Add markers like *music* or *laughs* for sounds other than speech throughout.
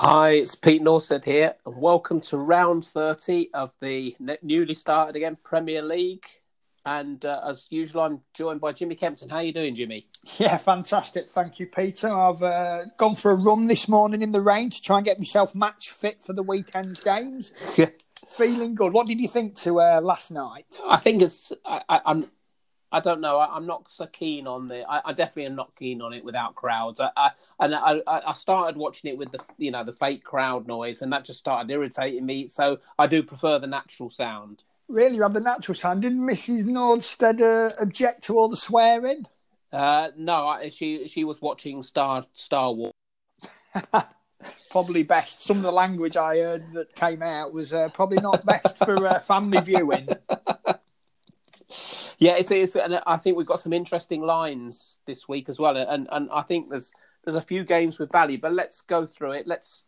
Hi, it's Pete Nordsted here, and welcome to round 30 of the newly started again Premier League. And uh, as usual, I'm joined by Jimmy Kempton. How are you doing, Jimmy? Yeah, fantastic. Thank you, Peter. I've uh, gone for a run this morning in the rain to try and get myself match fit for the weekend's games. Yeah. Feeling good. What did you think to uh, last night? I think it's. I, I, I'm I don't know. I, am not so keen on the. I, I, definitely am not keen on it without crowds. I, I and I, I started watching it with the you know the fake crowd noise, and that just started irritating me. So I do prefer the natural sound. Really, you have the natural sound. Didn't Mrs. Nordsted uh, object to all the swearing? Uh, no, she she was watching Star Star Wars. *laughs* probably best. Some of the language I heard that came out was uh, probably not best for uh, family viewing. *laughs* Yeah, it's, it's and I think we've got some interesting lines this week as well, and and I think there's there's a few games with value, but let's go through it. Let's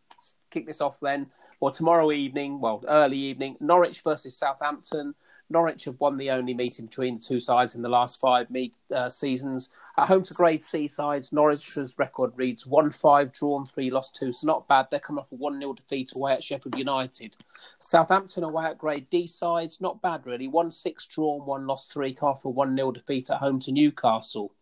kick this off then. Well, tomorrow evening, well, early evening, Norwich versus Southampton. Norwich have won the only meeting between the two sides in the last five meet, uh, seasons. At home to Grade C sides, Norwich's record reads 1 5, drawn 3, lost 2, so not bad. They're coming off a 1 0 defeat away at Sheffield United. Southampton away at Grade D sides, not bad really. 1 6, drawn 1, lost 3, off a 1 0 defeat at home to Newcastle.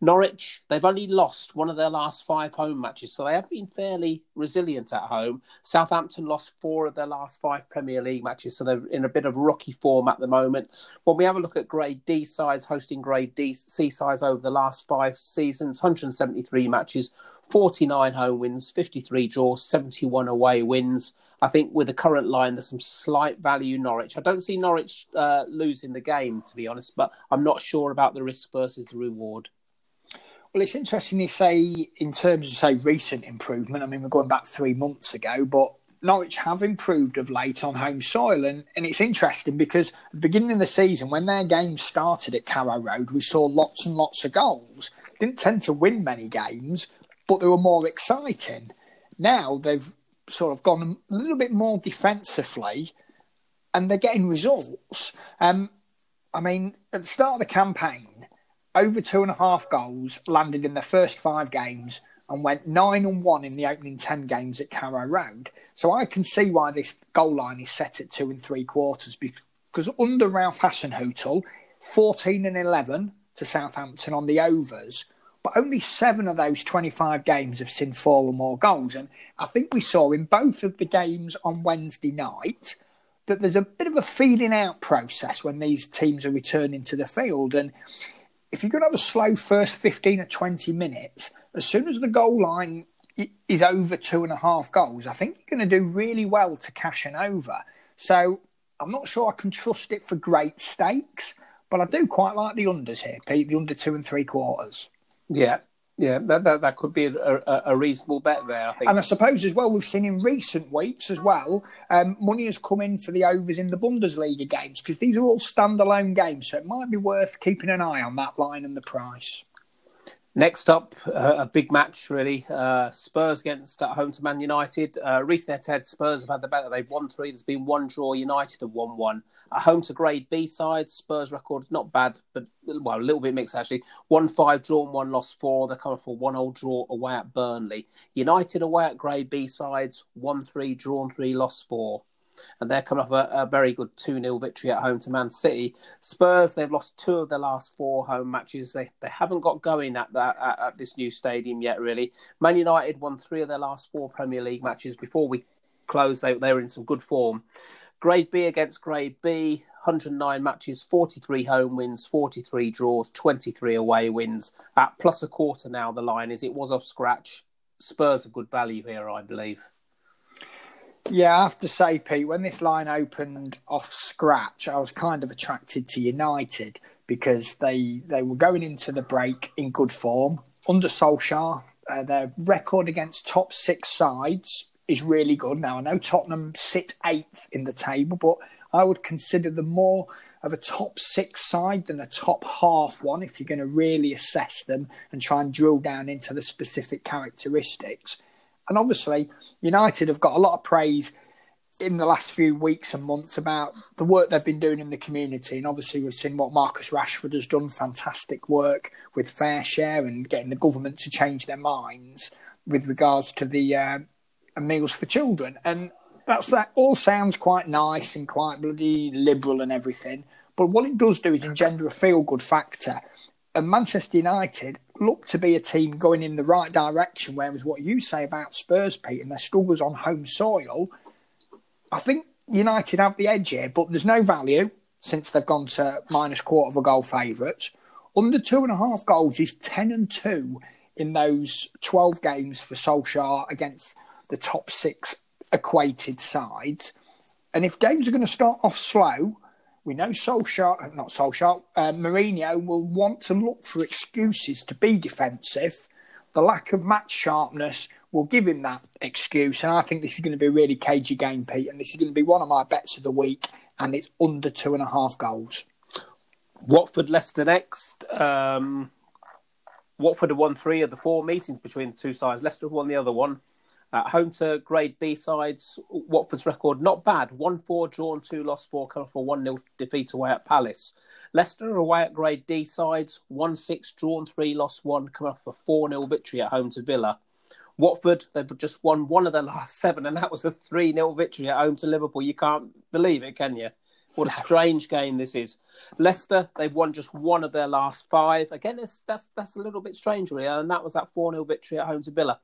Norwich, they've only lost one of their last five home matches, so they have been fairly resilient at home. Southampton lost four of their last five Premier League matches, so they're in a bit of rocky form at the moment. When we have a look at Grade D sides hosting Grade D C sides over the last five seasons, 173 matches, 49 home wins, 53 draws, 71 away wins. I think with the current line, there's some slight value Norwich. I don't see Norwich uh, losing the game, to be honest, but I'm not sure about the risk versus the reward. Well, it's interesting you say in terms of say recent improvement. I mean, we're going back three months ago, but Norwich have improved of late on home soil, and, and it's interesting because at the beginning of the season, when their games started at Carrow Road, we saw lots and lots of goals. Didn't tend to win many games, but they were more exciting. Now they've sort of gone a little bit more defensively, and they're getting results. Um, I mean, at the start of the campaign, over two and a half goals landed in the first five games and went nine and one in the opening ten games at Carrow Road. So I can see why this goal line is set at two and three quarters because under Ralph Hasenhüttl, fourteen and eleven to Southampton on the overs, but only seven of those twenty-five games have seen four or more goals. And I think we saw in both of the games on Wednesday night that there's a bit of a feeding out process when these teams are returning to the field and if you're going to have a slow first 15 or 20 minutes, as soon as the goal line is over two and a half goals, I think you're going to do really well to cash an over. So I'm not sure I can trust it for great stakes, but I do quite like the unders here, Pete, the under two and three quarters. Yeah, yeah, that, that, that could be a, a, reasonable bet there, I think. And I suppose as well, we've seen in recent weeks as well, um, money has come in for the overs in the Bundesliga games because these are all standalone games, so it might be worth keeping an eye on that line and the price. Next up, uh, a big match really. Uh, Spurs against at home to Man United. Uh, recent head-to-head, Spurs have had the better. They've won three. There's been one draw. United have won one. At home to Grade B side, Spurs record is not bad, but well, a little bit mixed actually. One five drawn, one lost four. They're coming for one old draw away at Burnley. United away at Grade B sides, one three drawn three, lost four and they're coming off a, a very good 2 0 victory at home to Man City. Spurs, they've lost two of their last four home matches. They they haven't got going at that at, at this new stadium yet, really. Man United won three of their last four Premier League matches. Before we closed. they, they were in some good form. Grade B against Grade B, 109 matches, 43 home wins, 43 draws, 23 away wins. At plus a quarter now, the line is. It was off scratch. Spurs are good value here, I believe. Yeah, I have to say, Pete, when this line opened off scratch, I was kind of attracted to United because they they were going into the break in good form under Solskjaer. Uh, their record against top six sides is really good. Now I know Tottenham sit eighth in the table, but I would consider them more of a top six side than a top half one if you're going to really assess them and try and drill down into the specific characteristics. And obviously, United have got a lot of praise in the last few weeks and months about the work they've been doing in the community. And obviously, we've seen what Marcus Rashford has done fantastic work with Fair Share and getting the government to change their minds with regards to the uh, meals for children. And that's that all sounds quite nice and quite bloody liberal and everything. But what it does do is engender a feel good factor. And Manchester United look to be a team going in the right direction, whereas what you say about Spurs, Pete, and their struggles on home soil, I think United have the edge here, but there's no value since they've gone to minus quarter of a goal favourites. Under two and a half goals is 10 and 2 in those 12 games for Solskjaer against the top six equated sides. And if games are going to start off slow, we know Solskjaer, not Solskjaer, uh, Mourinho will want to look for excuses to be defensive. The lack of match sharpness will give him that excuse. And I think this is going to be a really cagey game, Pete. And this is going to be one of my bets of the week. And it's under two and a half goals. Watford Leicester next. Um, Watford have won three of the four meetings between the two sides. Leicester have won the other one. At home to grade B sides, Watford's record not bad. 1 4 drawn, 2 lost, 4 coming off a 1 0 defeat away at Palace. Leicester are away at grade D sides, 1 6 drawn, 3 lost, 1 coming off a 4 0 victory at home to Villa. Watford, they've just won one of their last seven, and that was a 3 0 victory at home to Liverpool. You can't believe it, can you? What a strange game this is. Leicester, they've won just one of their last five. Again, that's that's a little bit strange, really, and that was that 4 0 victory at home to Villa.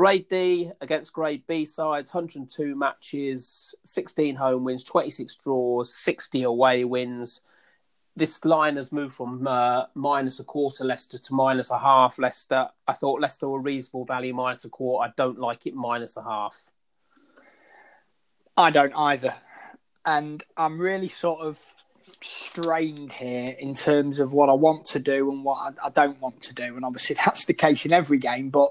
Grade D against Grade B sides, 102 matches, 16 home wins, 26 draws, 60 away wins. This line has moved from uh, minus a quarter Leicester to minus a half Leicester. I thought Leicester were reasonable value minus a quarter. I don't like it minus a half. I don't either. And I'm really sort of strained here in terms of what I want to do and what I, I don't want to do. And obviously, *laughs* that's the case in every game. But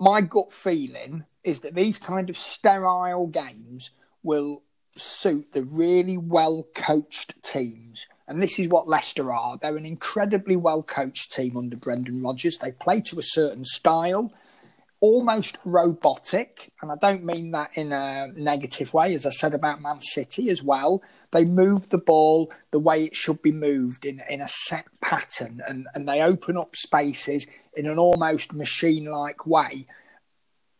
my gut feeling is that these kind of sterile games will suit the really well coached teams. And this is what Leicester are. They're an incredibly well coached team under Brendan Rodgers. They play to a certain style, almost robotic. And I don't mean that in a negative way, as I said about Man City as well. They move the ball the way it should be moved in, in a set pattern and, and they open up spaces in an almost machine like way.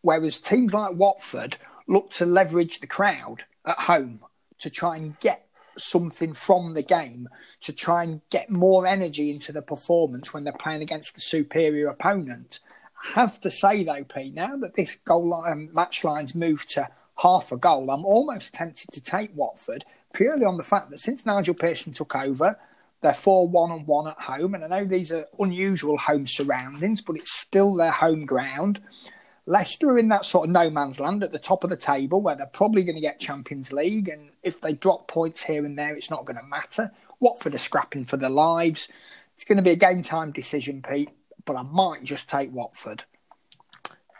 Whereas teams like Watford look to leverage the crowd at home to try and get something from the game, to try and get more energy into the performance when they're playing against the superior opponent. I have to say though, Pete, now that this goal line, um, match line's moved to half a goal, I'm almost tempted to take Watford purely on the fact that since Nigel Pearson took over, they're 4 1 and 1 at home. And I know these are unusual home surroundings, but it's still their home ground. Leicester are in that sort of no man's land at the top of the table where they're probably going to get Champions League. And if they drop points here and there, it's not going to matter. Watford are scrapping for their lives. It's going to be a game time decision, Pete, but I might just take Watford.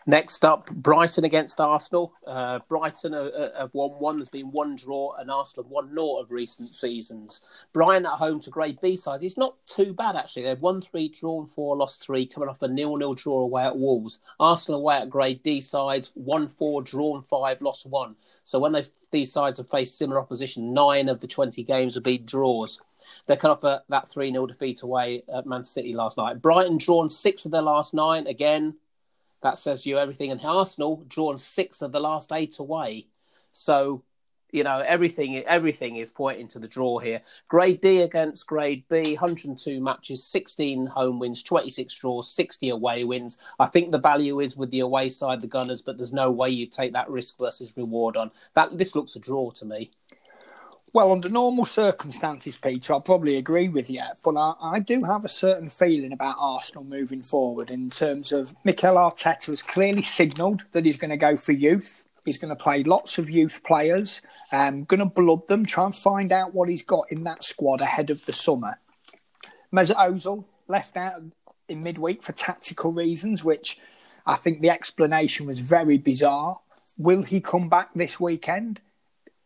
Next up, Brighton against Arsenal. Uh, Brighton have won one. There's been one draw, and Arsenal have won naught of recent seasons. Brighton at home to Grade B sides. It's not too bad actually. They've won three, drawn four, lost three, coming off a nil-nil draw away at Wolves. Arsenal away at Grade D sides, won four, drawn five, lost one. So when these sides have faced similar opposition, nine of the 20 games have been draws. They cut off a, that 3 0 defeat away at Man City last night. Brighton drawn six of their last nine. Again, that says you everything. And Arsenal drawn six of the last eight away. So, you know, everything everything is pointing to the draw here. Grade D against Grade B, 102 matches, 16 home wins, 26 draws, 60 away wins. I think the value is with the away side, the Gunners, but there's no way you take that risk versus reward on that. This looks a draw to me. Well, under normal circumstances, Peter, I'll probably agree with you, but I, I, do have a certain feeling about Arsenal moving forward in terms of Mikel Arteta has clearly signalled that he's going to go for youth. He's going to play lots of youth players, um, going to blood them, try and find out what he's got in that squad ahead of the summer. Mesut Ozil left out in midweek for tactical reasons, which I think the explanation was very bizarre. Will he come back this weekend?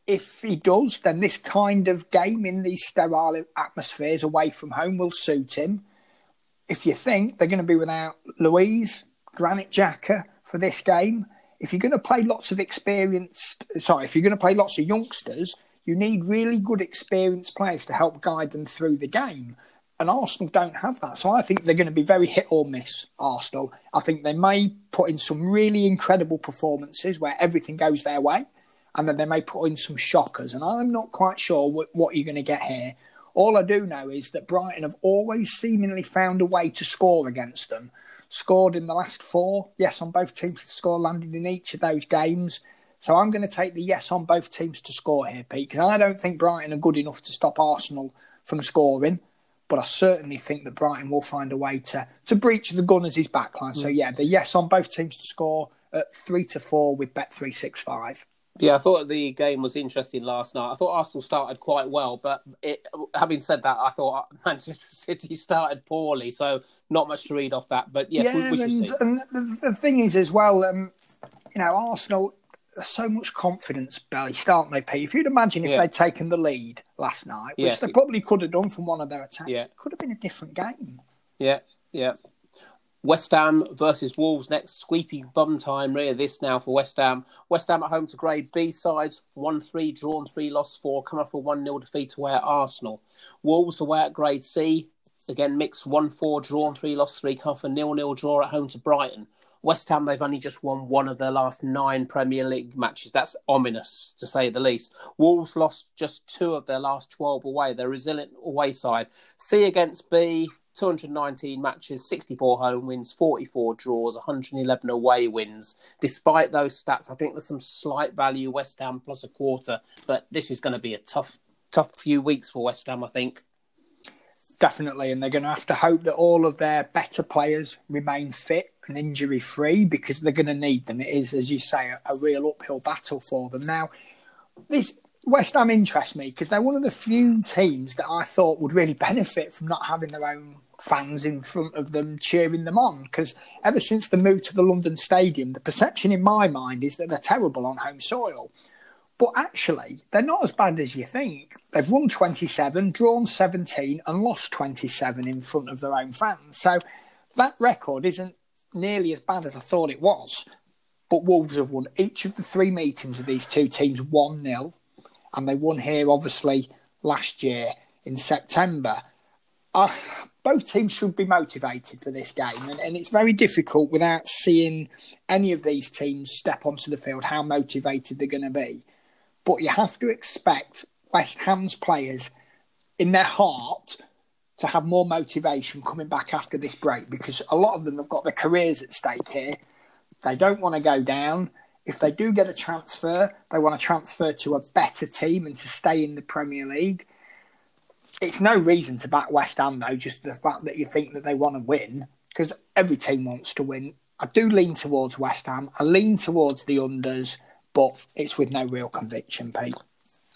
If he does, then this kind of game in these sterile atmospheres away from home will suit him. If you think they're going to be without Luiz, Granit Xhaka for this game, if you're going to play lots of experienced, sorry, if you're going to play lots of youngsters, you need really good experienced players to help guide them through the game. And Arsenal don't have that. So I think they're going to be very hit or miss, Arsenal. I think they may put in some really incredible performances where everything goes their way, and then they may put in some shockers. And I'm not quite sure what, what you're going to get here. All I do know is that Brighton have always seemingly found a way to score against them. Scored in the last four, yes, on both teams to score, landed in each of those games. So I'm going to take the yes on both teams to score here, Pete, because I don't think Brighton are good enough to stop Arsenal from scoring. But I certainly think that Brighton will find a way to to breach the Gunners' backline. Mm. So yeah, the yes on both teams to score at three to four with Bet three six five. Yeah, I thought the game was interesting last night. I thought Arsenal started quite well, but it, having said that, I thought *laughs* Manchester City started poorly, so not much to read off that. But yes, yeah, we, we and, and the, the, thing is as well, um, you know, Arsenal so much confidence based, aren't they, Pete? If you'd imagine if yeah. they'd taken the lead last night, which yes. they probably could have done from one of their attacks, yeah. it could have been a different game. Yeah, yeah. West Ham versus Wolves next. Squeaky bum time, really, this now for West Ham. West Ham at home to grade B sides, 1 3, drawn 3, lost 4, come off a 1 0 defeat away at Arsenal. Wolves away at grade C, again mixed 1 4, drawn 3, lost 3, come off a 0 0 draw at home to Brighton. West Ham, they've only just won one of their last nine Premier League matches. That's ominous, to say the least. Wolves lost just two of their last 12 away. They're resilient away side. C against B, 219 matches, 64 home wins, 44 draws, 111 away wins. Despite those stats, I think there's some slight value West Ham plus a quarter, but this is going to be a tough, tough few weeks for West Ham, I think. Definitely, and they're going to have to hope that all of their better players remain fit and injury free because they're going to need them. It is, as you say, a, a real uphill battle for them. Now, this West Ham interests me because they're one of the few teams that I thought would really *laughs* benefit from not having their own fans in front of them cheering them on. Because ever since the move to the London Stadium, the perception in my mind is that they're terrible on home soil. But actually, they're not as bad as you think. They've won 27, drawn 17, and lost 27 in front of their own fans. So that record isn't nearly as bad as I thought it was. But Wolves have won each of the three meetings of these two teams 1 0. And they won here, obviously, last year in September. Uh, both teams should be motivated for this game. And, and it's very difficult without seeing any of these teams step onto the field how motivated they're going to be. But you have to expect West Ham's players in their heart to have more motivation coming back after this break because a lot of them have got their careers at stake here. They don't want to go down. If they do get a transfer, they want to transfer to a better team and to stay in the Premier League. It's no reason to back West Ham though, just the fact that you think that they want to win because every team wants to win. I do lean towards West Ham. I lean towards the unders, but it's with no real conviction, Pete.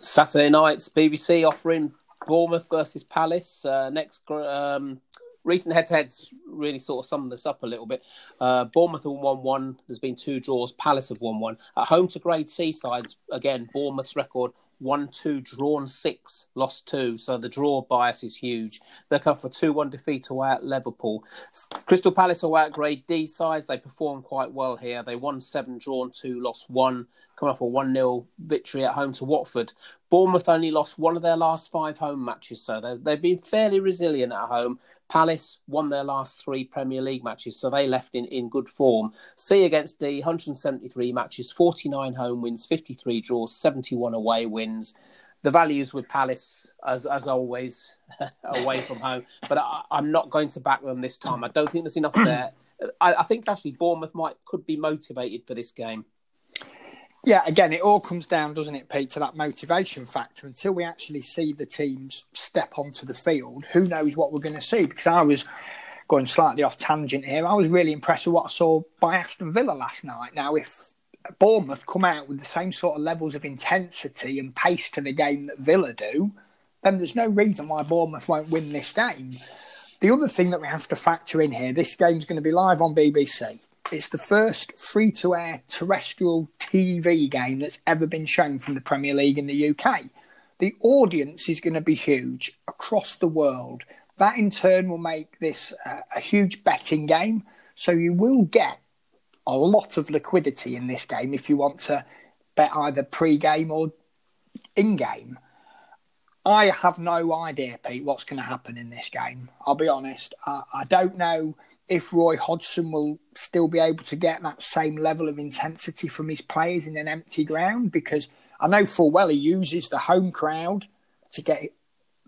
Saturday nights, BBC offering Bournemouth versus Palace. Uh, next, um, recent head-to-heads really sort of sum this up a little bit. Uh, Bournemouth have won one. There's been two draws. Palace have won one. At home to Grade C sides, again, Bournemouth's record one two drawn six lost two. So the draw bias is huge. They come for 2-1 defeat away at liverpool. Crystal palace away at grade d size. They performed quite well here. They won seven drawn two lost one coming off a 1 0 victory at home to Watford. Bournemouth only lost one of their last five home matches, so they've been fairly resilient at home. Palace won their last three Premier League matches, so they left in, in good form. C against D, 173 matches, 49 home wins, 53 draws, 71 away wins. The values with Palace, as as always, *laughs* away from home, but I, am not going to back them this time. I don't think there's enough there. I, I think actually Bournemouth might could be motivated for this game. Yeah, again, it all comes down, doesn't it, Pete, to that motivation factor. Until we actually see the teams step onto the field, who knows what we're going to see? Because I was going slightly off tangent here. I was really impressed with what I saw by Aston Villa last night. Now, if Bournemouth come out with the same sort of levels of intensity and pace to the game that Villa do, then there's no reason why Bournemouth won't win this game. The other thing that we have to factor in here, this game's going to be live on BBC. It's the first free to air terrestrial TV game that's ever been shown from the Premier League in the UK. The audience is going to be huge across the world. That in turn will make this uh, a huge betting game. So you will get a lot of liquidity in this game if you want to bet either pre game or in game. I have no idea, Pete, what's going to happen in this game. I'll be honest. I, I, don't know if Roy Hodgson will still be able to get that same level of intensity from his players in an empty ground because I know full well he uses the home crowd to get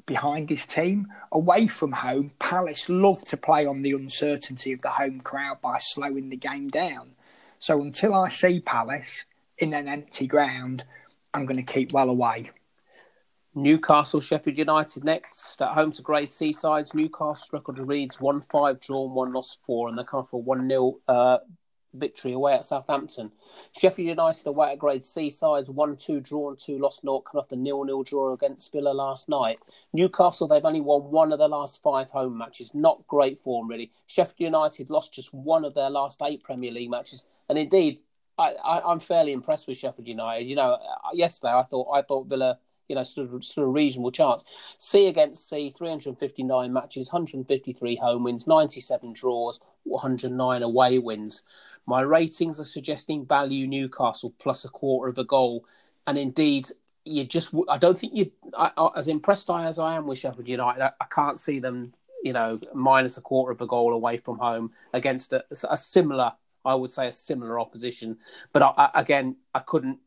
behind his team. Away from home, Palace love to play on the uncertainty of the home crowd by slowing the game down. So until I see Palace in an empty ground, I'm going to keep well away. Newcastle, Sheffield United next at home to Grade C sides. Newcastle record reads 1 5 drawn, 1 lost 4, and they come for a 1 0 uh, victory away at Southampton. Sheffield United away at Grade C sides 1 2 drawn, 2 lost 0, coming off the 0 0 draw against Villa last night. Newcastle, they've only won one of their last five home matches. Not great form, really. Sheffield United lost just one of their last eight Premier League matches. And indeed, I, I, I'm fairly impressed with Sheffield United. You know, yesterday I thought I thought Villa you know, sort of, sort of reasonable chance. C against C, 359 matches, 153 home wins, 97 draws, 109 away wins. My ratings are suggesting value Newcastle plus a quarter of a goal, and indeed, you just I don't think you I, as impressed as I am with Sheffield United, I, I, can't see them you know minus a quarter of a goal away from home against a, a similar I would say a similar opposition. But I, again, I couldn't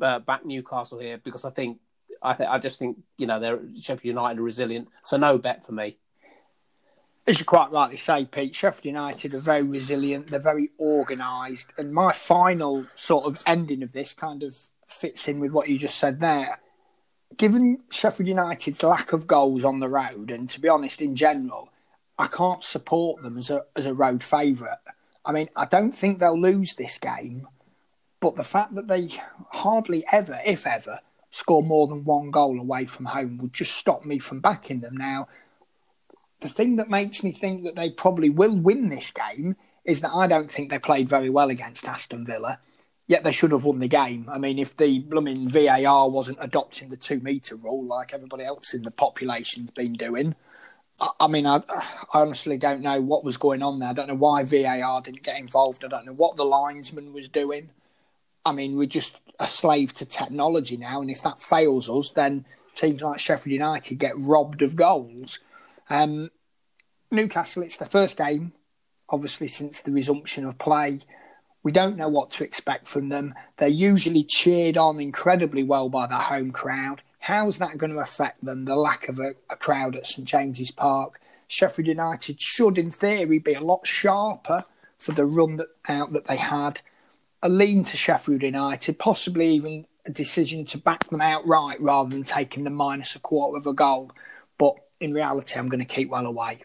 uh, back Newcastle here because I think I, th- I just think you know they're Sheffield United are resilient, so no bet for me. As you quite rightly say, Pete, Sheffield United are very resilient. They're very organised, and my final sort of ending of this kind of fits in with what you just said there. Given Sheffield United's lack of goals on the road, and to be honest, in general, I can't support them as a as a road favourite. I mean, I don't think they'll lose this game, but the fact that they hardly ever, if ever, score more than one goal away from home would just stop me from backing them. Now, the thing that makes me think that they probably will win this game is that I don't think they played very well against Aston Villa. Yet they should have won the game. I mean, if the blooming VAR wasn't adopting the two metre rule like everybody else in the population's been doing, I, mean, I, I, honestly don't know what was going on there. I don't know why VAR didn't get involved. I don't know what the linesman was doing. I mean, we're just a slave to technology now, and if that fails us, then teams like Sheffield United get robbed of goals. Um, Newcastle, it's the first game, obviously, since the resumption of play. We don't know what to expect from them. They're usually cheered on incredibly well by the home crowd. How's that going to affect them, the lack of a, a crowd at St James's Park? Sheffield United should, in theory, be a lot sharper for the run that, out that they had a lean to Sheffield United, possibly even a decision to back them outright rather than taking the minus a quarter of a goal. But in reality, I'm going to keep well away.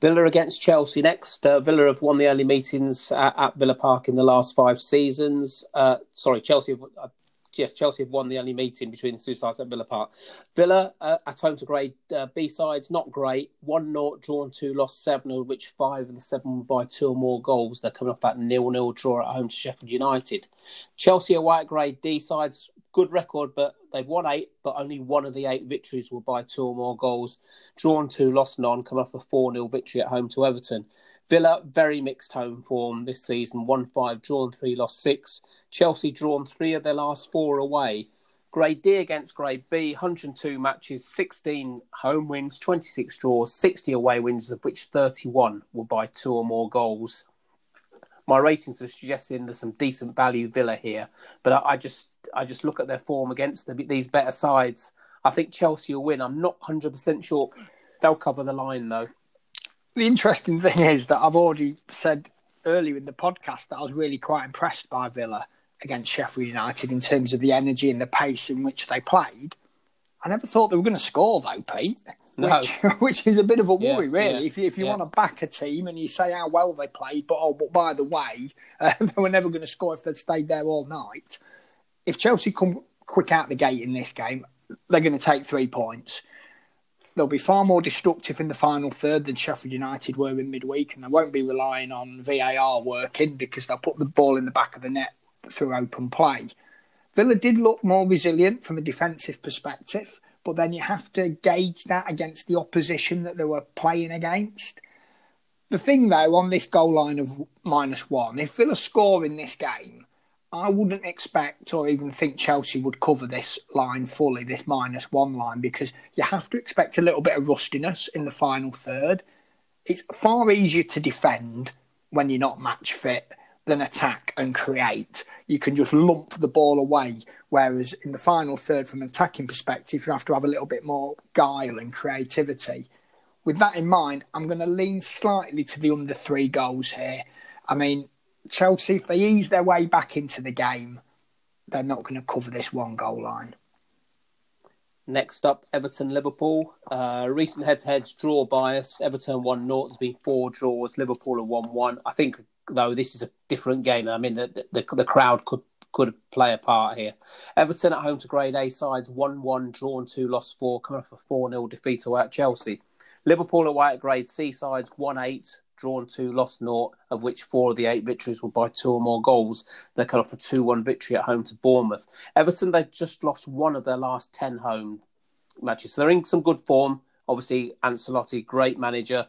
Villa against Chelsea next. Uh, Villa have won the early meetings at, at, Villa Park in the last five seasons. Uh, sorry, Chelsea have, uh, yes, Chelsea have won the only meeting between the two sides at Villa Park. Villa uh, at home to grade uh, B sides, not great. One 0 drawn two, lost seven, of which five of the seven by two or more goals. They're coming off that nil nil draw at home to Sheffield United. Chelsea away at grade D sides, good record, but they've won eight, but only one of the eight victories were by two or more goals. Drawn two, lost none, come off a 4 0 victory at home to Everton. Villa, very mixed home form this season 1 5, drawn 3, lost 6. Chelsea drawn 3 of their last 4 away. Grade D against Grade B, 102 matches, 16 home wins, 26 draws, 60 away wins, of which 31 were by two or more goals. My ratings are suggesting there's some decent value Villa here, but I, I just I just look at their form against the, these better sides. I think Chelsea will win. I'm not 100% sure they'll cover the line though the interesting thing is that I've already said earlier in the podcast that I was really quite impressed by Villa against Sheffield United in terms of the energy and the pace in which they played. I never thought they were going to score though, Pete. No. Which, *laughs* which is a bit of a worry, yeah, really. Yeah, if you, if you yeah. want to back a team and you say how well they played, but oh, but by the way, uh, *laughs* they were never going to score if they'd stayed there all night. If Chelsea come quick out the gate in this game, they're going to take three points they'll be far more destructive in the final third than Sheffield United were in midweek, and they won't be relying on VAR working because they'll put the ball in the back of the net through open play. Villa did look more resilient from a defensive perspective, but then you have to gauge that against the opposition that they were playing against. The thing, though, on this goal line of minus one, if Villa score in this game, I wouldn't expect or even think Chelsea would cover this line fully, this minus one line, because you have to expect a little bit of rustiness in the final third. It's far easier to defend when you're not match fit than attack and create. You can just lump the ball away. Whereas in the final third, from an attacking perspective, you have to have a little bit more guile and creativity. With that in mind, I'm going to lean slightly to the under three goals here. I mean, Chelsea, if they ease their way back into the game, they're not going to cover this one goal line. Next up, Everton Liverpool. Uh, recent head to heads draw bias. Everton 1 0. There's been four draws. Liverpool are 1 1. I think, though, this is a different game. I mean, the, the, the crowd could could play a part here. Everton at home to grade A sides 1 1, drawn 2, lost 4, coming off a 4 0 defeat away at Chelsea. Liverpool away at grade C sides 1 8, drawn two, lost naught, of which four of the eight victories were by two or more goals. They cut off a 2 1 victory at home to Bournemouth. Everton, they've just lost one of their last 10 home matches. So they're in some good form. Obviously, Ancelotti, great manager.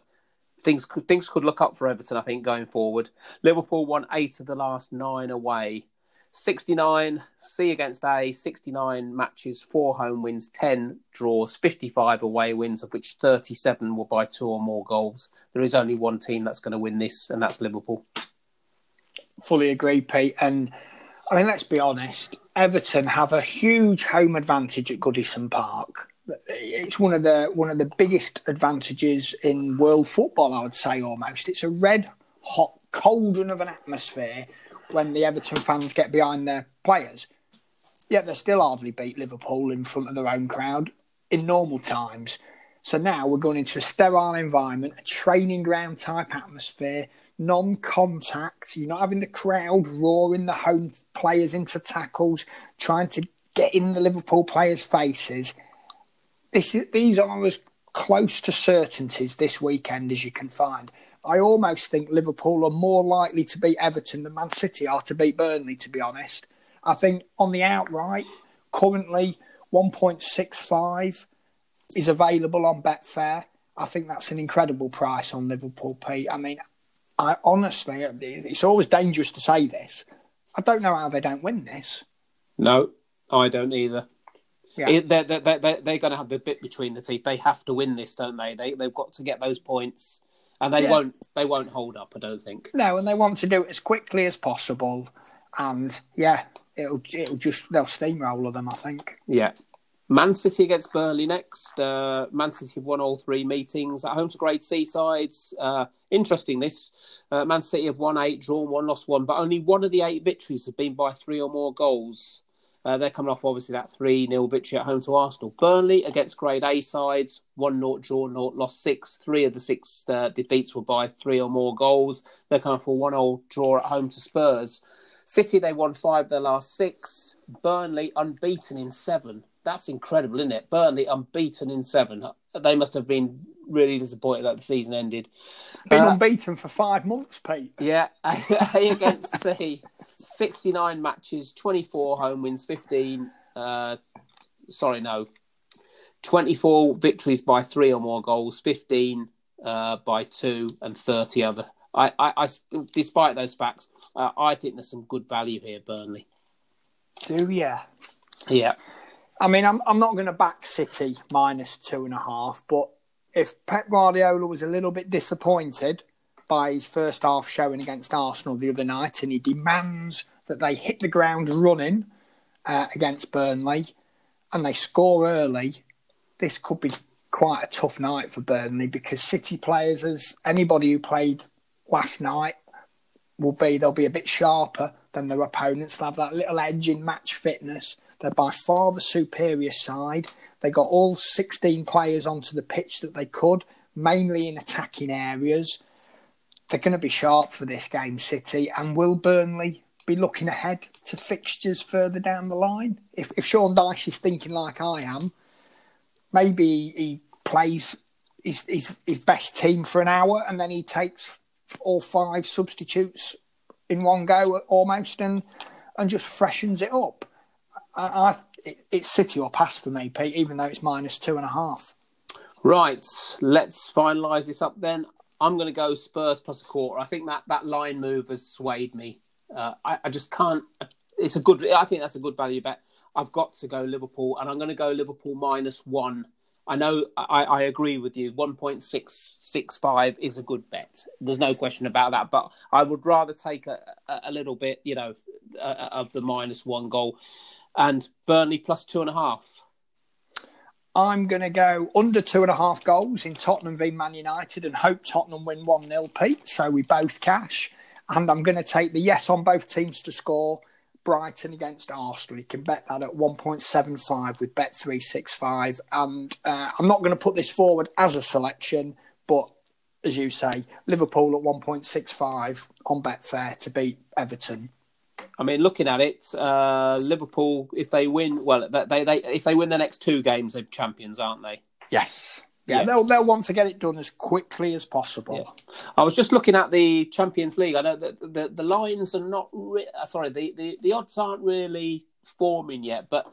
Things could, things could look up for Everton, I think, going forward. Liverpool won eight of the last nine away. 69 C against A, 69 matches, four home wins, 10 draws, 55 away wins, of which 37 were by two or more goals. There is only one team that's going to win this, and that's Liverpool. Fully agree, Pete. And I mean, let's be honest, Everton have a huge home advantage at Goodison Park. It's one of the one of the biggest advantages in world football, I would say almost. It's a red hot cauldron of an atmosphere when the Everton fans get behind their players. Yet they still hardly beat Liverpool in front of their own crowd in normal times. So now we're going into a sterile environment, a training ground type atmosphere, non contact. You're not having the crowd roaring the home players into tackles, trying to get in the Liverpool players' faces. This is, these are as close to certainties this weekend as you can find. I almost think Liverpool are more likely to beat Everton than Man City are to beat Burnley, to be honest. I think on the outright, currently 1.65 is available on Betfair. I think that's an incredible price on Liverpool, Pete. I mean, I honestly, it's always dangerous to say this. I don't know how they don't win this. No, I don't either. Yeah. They're, they're, they're, they're going to have the bit between the teeth. They have to win this, don't they? they they've got to get those points and they yeah. won't they won't hold up. I don't think. No, and they want to do it as quickly as possible, and yeah, it'll it'll just they'll steamroller them. I think. Yeah. Man City against Burnley next. Uh, Man City have won all three meetings at home to Grade C sides. Uh, interesting, this. Uh, Man City have won eight, drawn one, lost one, but only one of the eight victories have been by three or more goals. Uh, they're coming off obviously that 3 0 victory at home to Arsenal. Burnley against grade A sides, 1 0 draw, 0, lost six. Three of the six uh, defeats were by three or more goals. They're coming off a 1 0 draw at home to Spurs. City, they won five of their last six. Burnley unbeaten in seven. That's incredible, isn't it? Burnley unbeaten in seven. They must have been really disappointed that the season ended. Been uh, unbeaten for five months, Pete. Yeah, *laughs* A against C. 69 matches, 24 home wins, 15. Uh, sorry, no. 24 victories by three or more goals, 15 uh, by two, and 30 other. I, I, I despite those facts, uh, I think there's some good value here, Burnley. Do you? Yeah. I mean, I'm I'm not going to back City minus two and a half, but if Pep Guardiola was a little bit disappointed by his first half showing against Arsenal the other night, and he demands that they hit the ground running uh, against Burnley and they score early. This could be quite a tough night for Burnley because City players, as anybody who played last night, will be they'll be a bit sharper than their opponents. They'll have that little edge in match fitness. They're by far the superior side. They got all 16 players onto the pitch that they could, mainly in attacking areas they're going to be sharp for this game, City. And will Burnley be looking ahead to fixtures further down the line? If, if Sean Dyche is thinking like I am, maybe he plays his, his, his best team for an hour and then he takes all five substitutes in one go almost and and just freshens it up. I, I, it's City or pass for me, Pete, even though it's minus two and a half. Right, let's finalise this up then. I'm going to go Spurs plus a quarter. I think that that line move has swayed me. Uh, I, I, just can't. it's a good. I think that's a good value bet. I've got to go Liverpool, and I'm going to go Liverpool minus one. I know I, I agree with you. One point six six five is a good bet. There's no question about that. But I would rather take a, a little bit, you know, uh, of the minus one goal, and Burnley plus two and a half. I'm going to go under two and a half goals in Tottenham v Man United and hope Tottenham win 1 0, Pete. So we both cash. And I'm going to take the yes on both teams to score. Brighton against Arsenal. You can bet that at 1.75 with Bet365. And uh, I'm not going to put this forward as a selection, but as you say, Liverpool at 1.65 on Betfair to beat Everton. I mean, looking at it, uh, Liverpool, if they win, well, they, they if they win the next two games, they're champions, aren't they? Yes. Yeah, yes. they'll they'll want to get it done as quickly as possible. Yeah. I was just looking at the Champions League. I know that the, the lines are not re- uh, sorry, the, the, the odds aren't really forming yet, but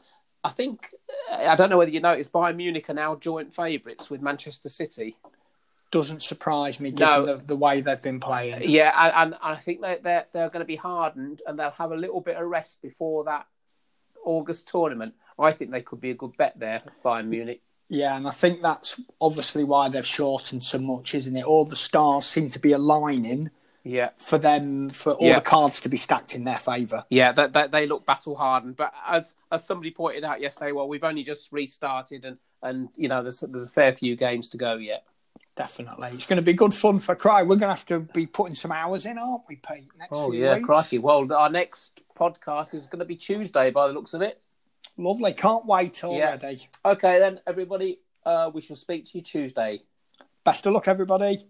I think I don't know whether you noticed Bayern Munich are now joint favourites with Manchester City doesn't surprise me given no. the, the, way they've been playing. Yeah, and, and I think they're, they're, they're going to be hardened and they'll have a little bit of rest before that August tournament. I think they could be a good bet there, Bayern Munich. Yeah, and I think that's obviously why they've shortened so much, isn't it? All the stars seem to be aligning. Yeah. For them, for all yeah. the cards to be stacked in their favour. Yeah, they look battle hardened. But as as somebody pointed out yesterday, well, we've only just restarted, and and you know, there's there's a fair few games to go yet. Definitely. It's going to be good fun for Cry. We're going to have to be putting some hours in, aren't we, Pete? Next oh, yeah, weeks. crikey. Well, our next podcast is going to be Tuesday by the looks of it. Lovely. Can't wait already. Yeah. Okay, then, everybody. Uh, we shall speak to you Tuesday. Best of luck, everybody.